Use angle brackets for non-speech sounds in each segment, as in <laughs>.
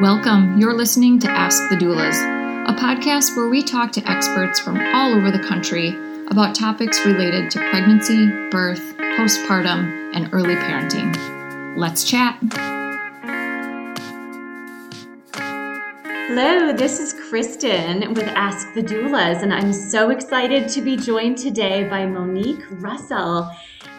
Welcome. You're listening to Ask the Doulas, a podcast where we talk to experts from all over the country about topics related to pregnancy, birth, postpartum, and early parenting. Let's chat. Hello, this is Kristin with Ask the Doulas, and I'm so excited to be joined today by Monique Russell.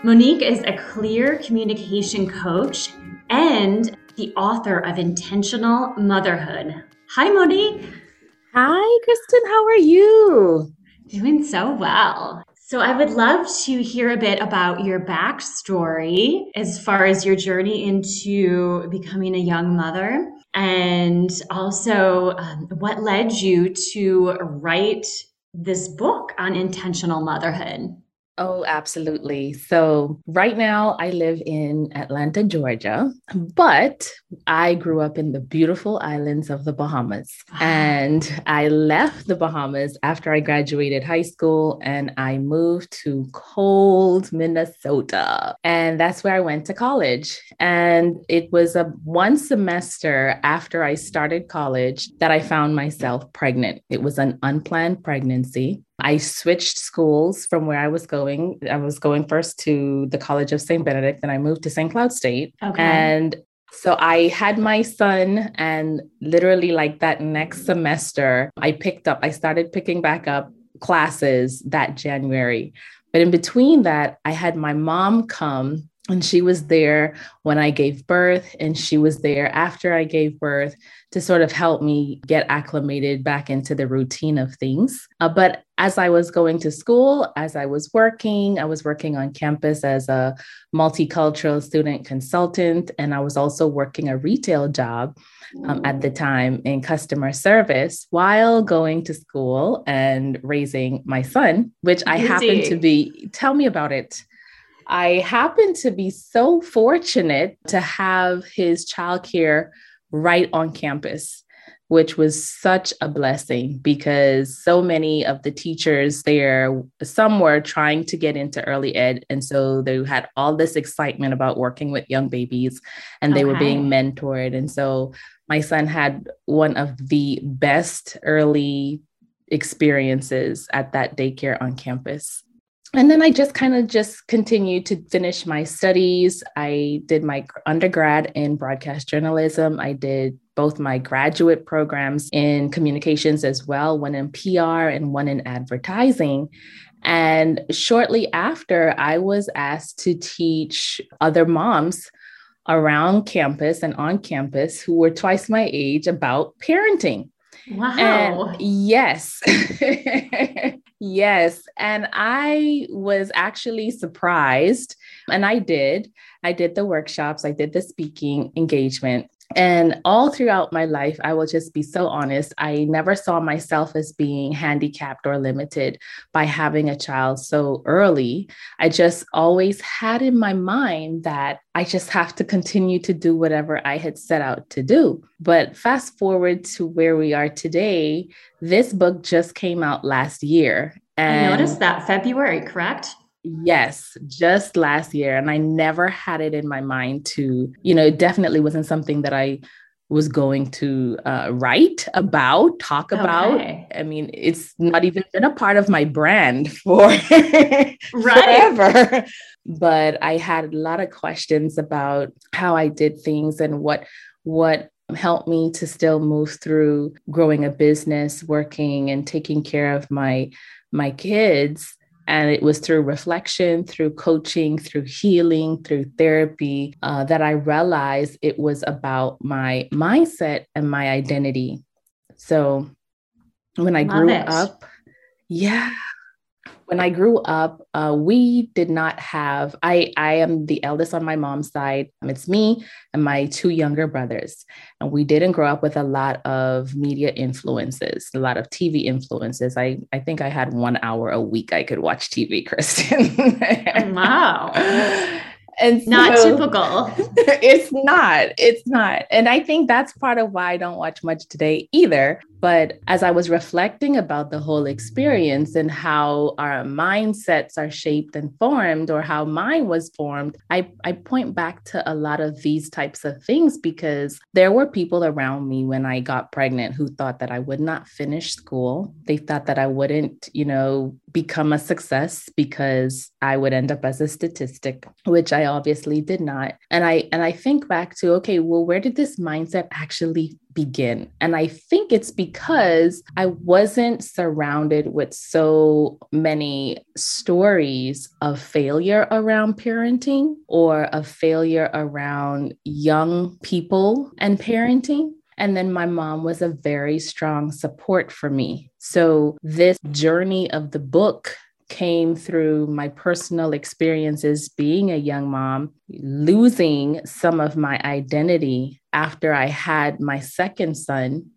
Monique is a clear communication coach and the author of Intentional Motherhood. Hi, Monique. Hi, Kristin. How are you? Doing so well. So, I would love to hear a bit about your backstory as far as your journey into becoming a young mother and also um, what led you to write this book on intentional motherhood. Oh, absolutely. So, right now I live in Atlanta, Georgia, but I grew up in the beautiful islands of the Bahamas. And I left the Bahamas after I graduated high school and I moved to cold Minnesota. And that's where I went to college. And it was a one semester after I started college that I found myself pregnant. It was an unplanned pregnancy. I switched schools from where I was going. I was going first to the College of St. Benedict, then I moved to St. Cloud State. Okay. And so I had my son, and literally, like that next semester, I picked up, I started picking back up classes that January. But in between that, I had my mom come and she was there when I gave birth, and she was there after I gave birth to sort of help me get acclimated back into the routine of things. Uh, but as I was going to school, as I was working, I was working on campus as a multicultural student consultant, and I was also working a retail job. Um, at the time in customer service while going to school and raising my son, which I happen to be. Tell me about it. I happen to be so fortunate to have his childcare right on campus which was such a blessing because so many of the teachers there, some were trying to get into early ed. And so they had all this excitement about working with young babies and they okay. were being mentored. And so my son had one of the best early experiences at that daycare on campus and then I just kind of just continued to finish my studies. I did my undergrad in broadcast journalism. I did both my graduate programs in communications as well, one in PR and one in advertising. And shortly after, I was asked to teach other moms around campus and on campus who were twice my age about parenting. Wow. And yes. <laughs> yes. And I was actually surprised. And I did. I did the workshops, I did the speaking engagement. And all throughout my life, I will just be so honest, I never saw myself as being handicapped or limited by having a child so early. I just always had in my mind that I just have to continue to do whatever I had set out to do. But fast forward to where we are today, this book just came out last year. And I noticed that February, correct? Yes, just last year. And I never had it in my mind to, you know, it definitely wasn't something that I was going to uh, write about, talk about. Okay. I mean, it's not even been a part of my brand for <laughs> forever. But I had a lot of questions about how I did things and what what helped me to still move through growing a business, working and taking care of my my kids and it was through reflection, through coaching, through healing, through therapy uh, that I realized it was about my mindset and my identity. So when I Love grew it. up, yeah, when I grew up, uh, we did not have. I I am the eldest on my mom's side. It's me and my two younger brothers, and we didn't grow up with a lot of media influences, a lot of TV influences. I I think I had one hour a week I could watch TV, <laughs> Kristin. wow. <laughs> and so, not typical. <laughs> it's not. It's not. And I think that's part of why I don't watch much today either. But as I was reflecting about the whole experience and how our mindsets are shaped and formed, or how mine was formed, I, I point back to a lot of these types of things because there were people around me when I got pregnant who thought that I would not finish school. They thought that I wouldn't, you know, become a success because I would end up as a statistic, which I obviously did not. And I and I think back to okay, well, where did this mindset actually begin? And I think it's because I wasn't surrounded with so many stories of failure around parenting or of failure around young people and parenting. And then my mom was a very strong support for me. So, this journey of the book came through my personal experiences being a young mom, losing some of my identity after I had my second son,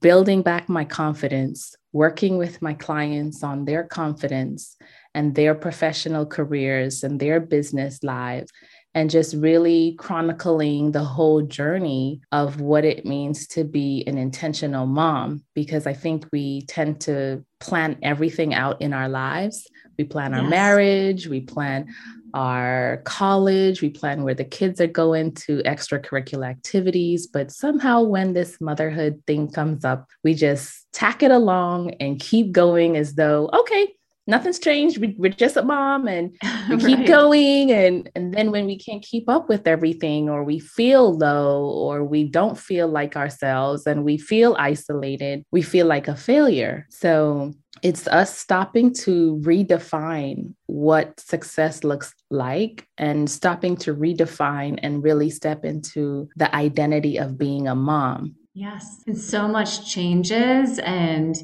building back my confidence, working with my clients on their confidence and their professional careers and their business lives and just really chronicling the whole journey of what it means to be an intentional mom. Because I think we tend to plan everything out in our lives. We plan our yes. marriage, we plan our college, we plan where the kids are going to extracurricular activities. But somehow, when this motherhood thing comes up, we just tack it along and keep going as though, okay, nothing's changed. We, are just a mom and <laughs> we keep right. going. And, and then when we can't keep up with everything, or we feel low, or we don't feel like ourselves and we feel isolated, we feel like a failure. So it's us stopping to redefine what success looks like and stopping to redefine and really step into the identity of being a mom. Yes. And so much changes and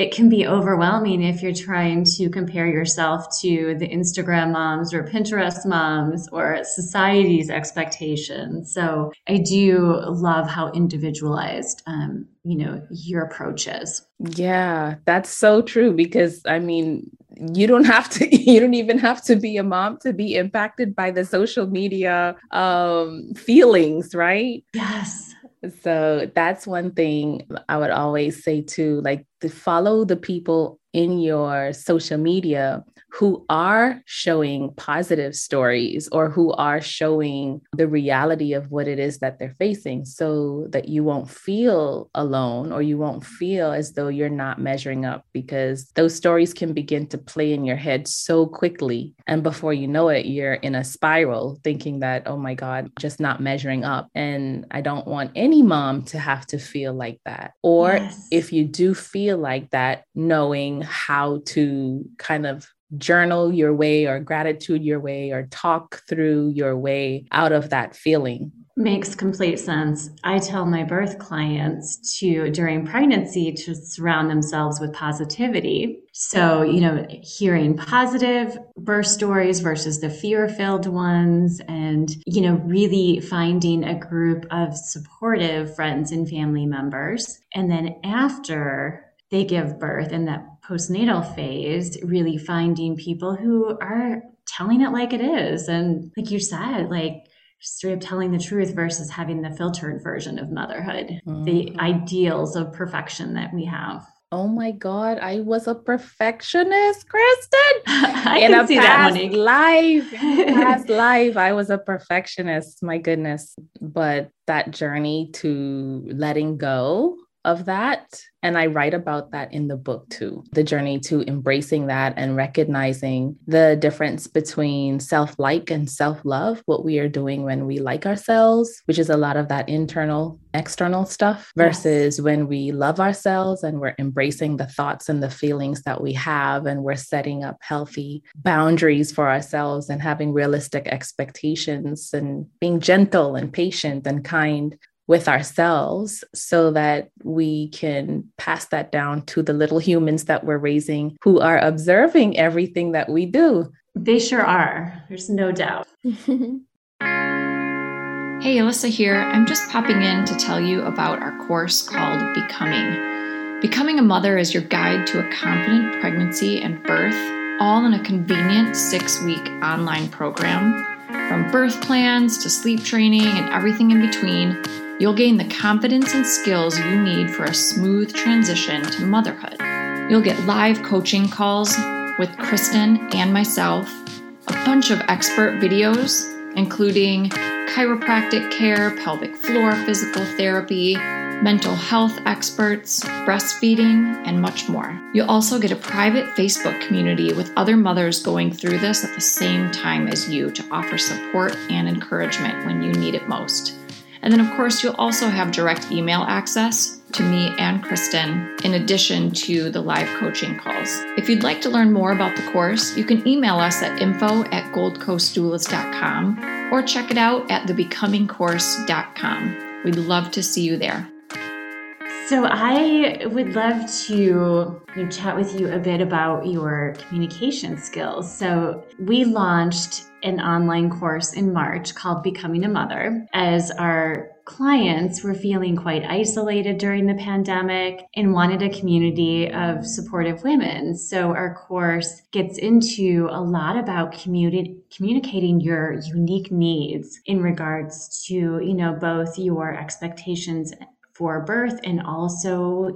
it can be overwhelming if you're trying to compare yourself to the Instagram moms or Pinterest moms or society's expectations. So I do love how individualized, um, you know, your approach is. Yeah, that's so true because I mean, you don't have to <laughs> you don't even have to be a mom to be impacted by the social media um feelings right yes so that's one thing I would always say too, like to follow the people in your social media who are showing positive stories or who are showing the reality of what it is that they're facing so that you won't feel alone or you won't feel as though you're not measuring up because those stories can begin to play in your head so quickly. And before you know it, you're in a spiral thinking that, oh my God, just not measuring up. And I don't want any mom to have to feel like that. Or yes. if you do feel like that, knowing how to kind of journal your way or gratitude your way or talk through your way out of that feeling. Makes complete sense. I tell my birth clients to, during pregnancy, to surround themselves with positivity. So, you know, hearing positive birth stories versus the fear filled ones, and, you know, really finding a group of supportive friends and family members. And then after they give birth and that postnatal phase, really finding people who are telling it like it is. And like you said, like straight up telling the truth versus having the filtered version of motherhood, mm-hmm. the ideals of perfection that we have. Oh my God, I was a perfectionist, Kristin. <laughs> I in can a see past that, life, in <laughs> past life, I was a perfectionist. My goodness, but that journey to letting go of that. And I write about that in the book too the journey to embracing that and recognizing the difference between self like and self love, what we are doing when we like ourselves, which is a lot of that internal, external stuff, versus yes. when we love ourselves and we're embracing the thoughts and the feelings that we have and we're setting up healthy boundaries for ourselves and having realistic expectations and being gentle and patient and kind with ourselves so that we can pass that down to the little humans that we're raising who are observing everything that we do. They sure are. There's no doubt. <laughs> hey, Alyssa here. I'm just popping in to tell you about our course called Becoming. Becoming a Mother is your guide to a confident pregnancy and birth, all in a convenient six week online program. From birth plans to sleep training and everything in between, You'll gain the confidence and skills you need for a smooth transition to motherhood. You'll get live coaching calls with Kristin and myself, a bunch of expert videos, including chiropractic care, pelvic floor physical therapy, mental health experts, breastfeeding, and much more. You'll also get a private Facebook community with other mothers going through this at the same time as you to offer support and encouragement when you need it most. And then, of course, you'll also have direct email access to me and Kristin, in addition to the live coaching calls. If you'd like to learn more about the course, you can email us at info at goldcoastdoulas.com or check it out at thebecomingcourse.com. We'd love to see you there. So, I would love to you know, chat with you a bit about your communication skills. So, we launched an online course in March called Becoming a Mother as our clients were feeling quite isolated during the pandemic and wanted a community of supportive women. So our course gets into a lot about communi- communicating your unique needs in regards to, you know, both your expectations for birth and also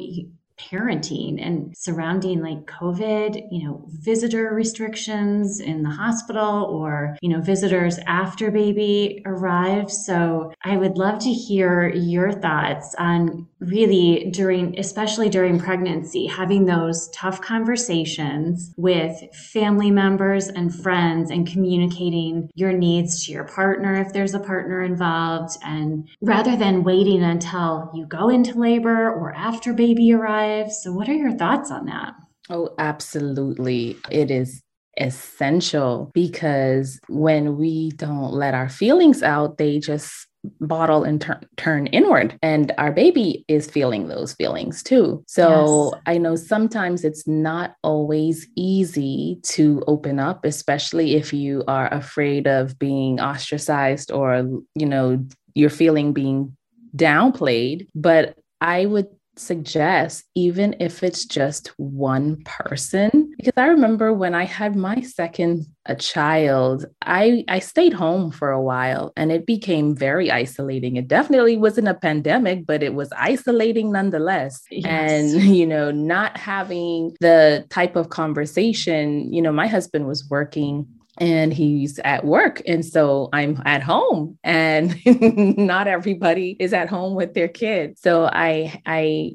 parenting and surrounding like COVID, you know, visitor restrictions in the hospital or, you know, visitors after baby arrives. So I would love to hear your thoughts on really during, especially during pregnancy, having those tough conversations with family members and friends and communicating your needs to your partner if there's a partner involved. And rather than waiting until you go into labor or after baby arrives. So, what are your thoughts on that? Oh, absolutely. It is essential because when we don't let our feelings out, they just bottle and turn turn inward and our baby is feeling those feelings too so yes. i know sometimes it's not always easy to open up especially if you are afraid of being ostracized or you know you're feeling being downplayed but i would suggest, even if it's just one person. Because I remember when I had my second a child, I I stayed home for a while and it became very isolating. It definitely wasn't a pandemic, but it was isolating nonetheless. Yes. And <laughs> you know, not having the type of conversation, you know, my husband was working and he's at work and so i'm at home and <laughs> not everybody is at home with their kids. So i i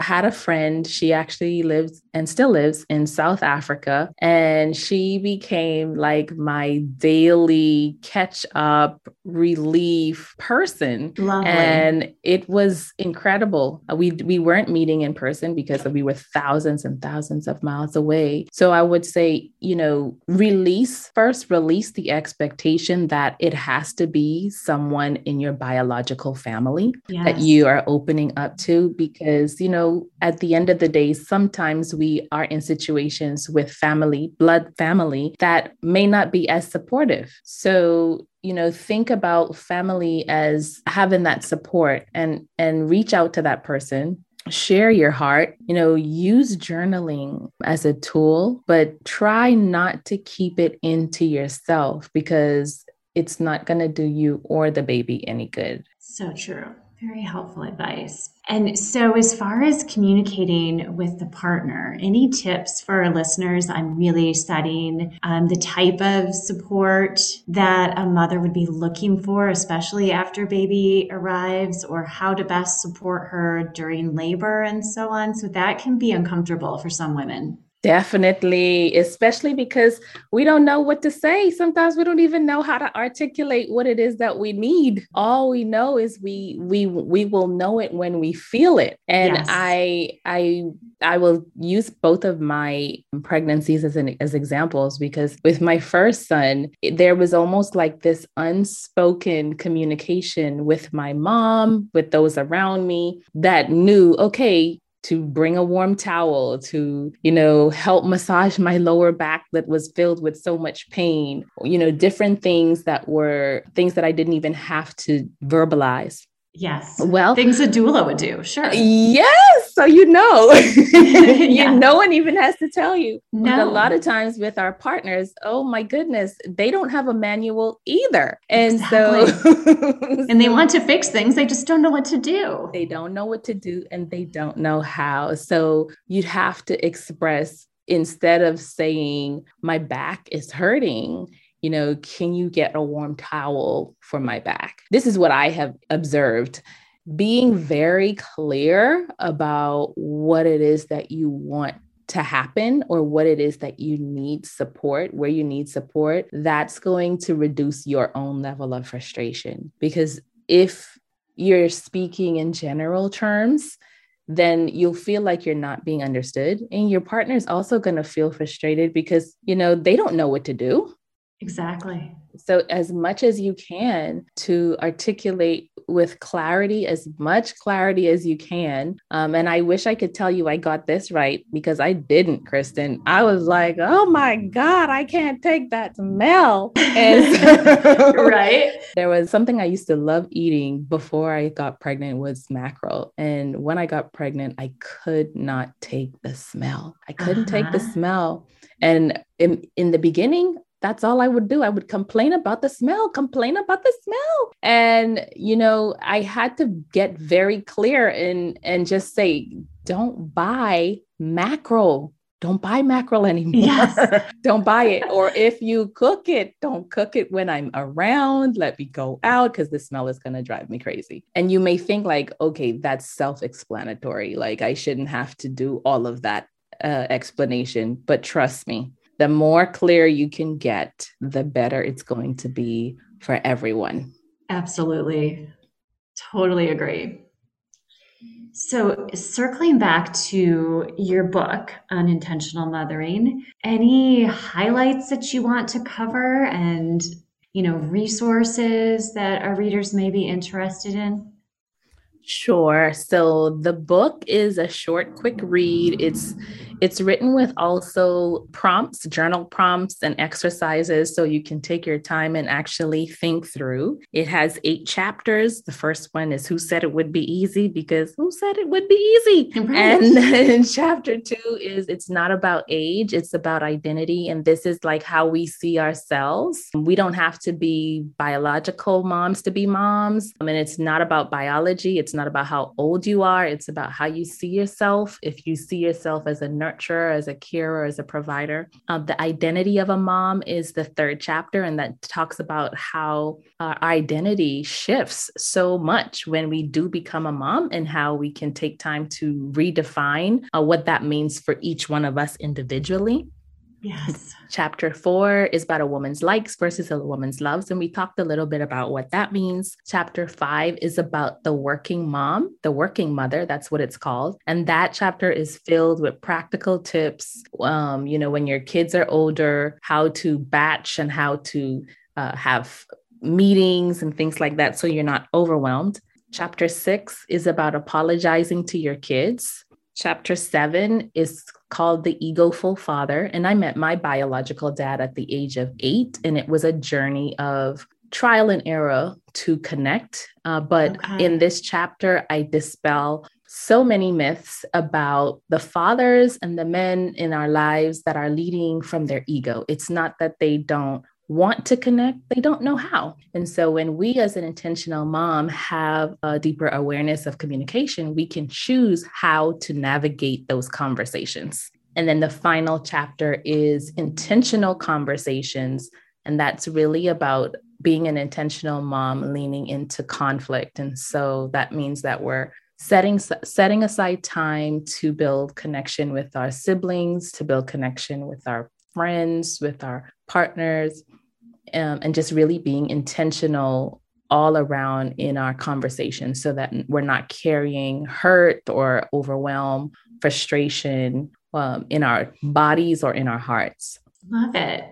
had a friend she actually lives and still lives in South Africa. And she became like my daily catch up relief person. Lovely. And it was incredible. Uh, we, we weren't meeting in person because we were thousands and thousands of miles away. So I would say, you know, release first, release the expectation that it has to be someone in your biological family yes. that you are opening up to because, you know, at the end of the day, sometimes we are in situations with family, blood family, that may not be as supportive. So, you know, think about family as having that support and and reach out to that person share your heart you know use journaling as a tool but try not to keep it into yourself because it's not going to do you or the baby any good so true very helpful advice. And so, as far as communicating with the partner, any tips for our listeners on really setting um, the type of support that a mother would be looking for, especially after baby arrives, or how to best support her during labor and so on? So, that can be uncomfortable for some women. Definitely, especially because we don't know what to say. Sometimes we don't even know how to articulate what it is that we need. All we know is we we we will know it when we feel it. And yes. I I I will use both of my pregnancies as an as examples because with my first son, there was almost like this unspoken communication with my mom, with those around me that knew, okay, to bring a warm towel, to, you know, help massage my lower back that was filled with so much pain, you know, different things that were things that I didn't even have to verbalize. Yes. Well, things a doula would do. Sure. Yes. So you know, <laughs> Yeah. you no one even has to tell you. But No. a lot of times with our partners, oh my goodness, they don't have a manual either. And so, <laughs> and they want to fix things, they just don't know what to do. they don't know what to do and they don't know how. So you'd have to express instead of saying, my back is hurting, you know, can you get a warm towel for my back? This is what I have observed. Being very clear about what it is that you want to happen or what it is that you need support, where you need support, that's going to reduce your own level of frustration. Because if you're speaking in general terms, then you'll feel like you're not being understood. And your partner is also going to feel frustrated because, you know, they don't know what to do. Exactly. So, as much as you can to articulate with clarity, as much clarity as you can. Um, and I wish I could tell you I got this right because I didn't, Kristin. I was like, oh my God, I can't take that smell. And <laughs> so- <laughs> right. there was something I used to love eating before I got pregnant was mackerel. And when I got pregnant, I could not take the smell. I couldn't take the Uh-huh. smell. And in, in the beginning, that's all I would do. I would complain about the smell, complain about the smell. And you know, I had to get very clear and and just say, don't buy mackerel. Don't buy mackerel anymore. Yes. <laughs> don't buy it. Or if you cook it, don't cook it when I'm around. Let me go out because the smell is going to drive me crazy. And you may think, like, okay, that's self explanatory. Like, I shouldn't have to do all of that uh, explanation. But trust me, the more clear you can get, the better it's going to be for everyone. Absolutely. Totally agree. So, circling back to your book, Unintentional Mothering, any highlights that you want to cover and, you know, resources that our readers may be interested in? Sure. So the book is a short, quick read. It's it's written with also prompts, journal prompts, and exercises, so you can take your time and actually think through. It has eight chapters. The first one is "Who said it would be easy?" Because who said it would be easy? Right. And <laughs> then chapter two is "It's not about age; it's about identity." And this is like how we see ourselves. We don't have to be biological moms to be moms. I mean, it's not about biology. It's not about how old you are. It's about how you see yourself. If you see yourself as a nurturer, as a carer, as a provider. Um, the identity of a mom is the third chapter, and that talks about how our identity shifts so much when we do become a mom and how we can take time to redefine uh, what that means for each one of us individually. Yes. <laughs> Chapter four is about a woman's likes versus a woman's loves. And we talked a little bit about what that means. Chapter five is about the working mom, the working mother. That's what it's called. And that chapter is filled with practical tips. Um, you know, when your kids are older, how to batch and how to uh, have meetings and things like that. So you're not overwhelmed. Chapter six is about apologizing to your kids. Chapter seven is called The Egoful Father. And I met my biological dad at the age of eight, and it was a journey of trial and error to connect. Uh, but Okay. in this chapter, I dispel so many myths about the fathers and the men in our lives that are leading from their ego. It's not that they don't want to connect, they don't know how. And so when we as an intentional mom have a deeper awareness of communication, we can choose how to navigate those conversations. And then the final chapter is intentional conversations. And that's really about being an intentional mom leaning into conflict. And so that means that we're setting setting aside time to build connection with our siblings, to build connection with our friends, with our partners, um, and just really being intentional all around in our conversation so that we're not carrying hurt or overwhelm, frustration um, in our bodies or in our hearts. Love it.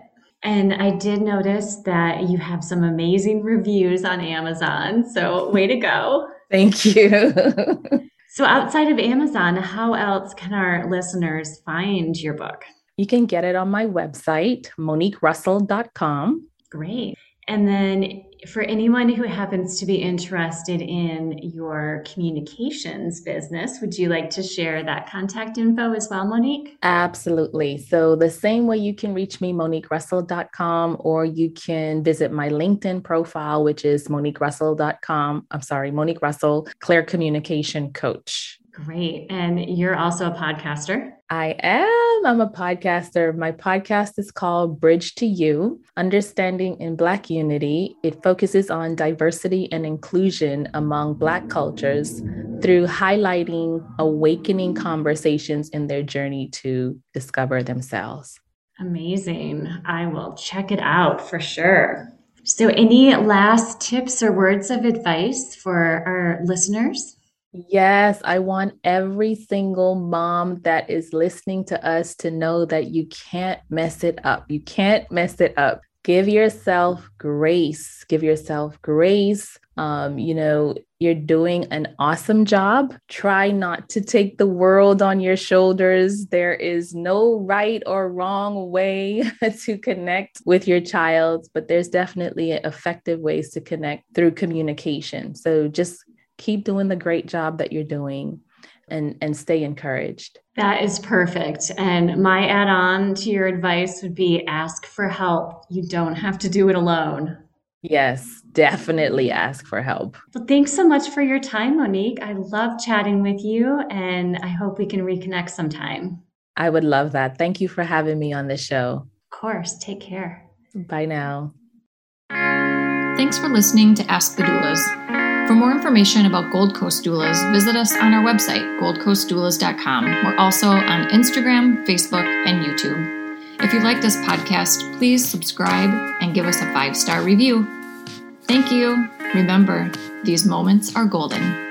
And I did notice that you have some amazing reviews on Amazon. So, way to go. Thank you. <laughs> So, outside of Amazon, how else can our listeners find your book? you can get it on my website, moniquerussell.com. Great. And then for anyone who happens to be interested in your communications business, would you like to share that contact info as well, Monique? Absolutely. So, the same way you can reach me, moniquerussell.com, or you can visit my LinkedIn profile, which is moniquerussell.com. I'm sorry, Monique Russell, Clear Communication Coach. Great. And you're also a podcaster. I am. I'm a podcaster. My podcast is called Bridge to You Understanding in Black Unity. It focuses on diversity and inclusion among Black cultures through highlighting awakening conversations in their journey to discover themselves. Amazing. I will check it out for sure. So, any last tips or words of advice for our listeners? Yes, I want every single mom that is listening to us to know that you can't mess it up. You can't mess it up. Give yourself grace. Give yourself grace. Um, you know, you're doing an awesome job. Try not to take the world on your shoulders. There is no right or wrong way <laughs> to connect with your child, but there's definitely effective ways to connect through communication. So just keep doing the great job that you're doing and and stay encouraged. That is perfect. And my add-on to your advice would be ask for help. You don't have to do it alone. Yes definitely ask for help. Well thanks so much for your time monique. I love chatting with you and i hope we can reconnect sometime. I would love that. Thank you for having me on the show. Of course. Take care. Bye now. Thanks for listening to ask the doulas for more information about Gold Coast Doulas, visit us on our website, goldcoastdoulas.com. We're also on Instagram, Facebook, and YouTube. If you like this podcast, please subscribe and give us a five star review. Thank you. Remember, these moments are golden.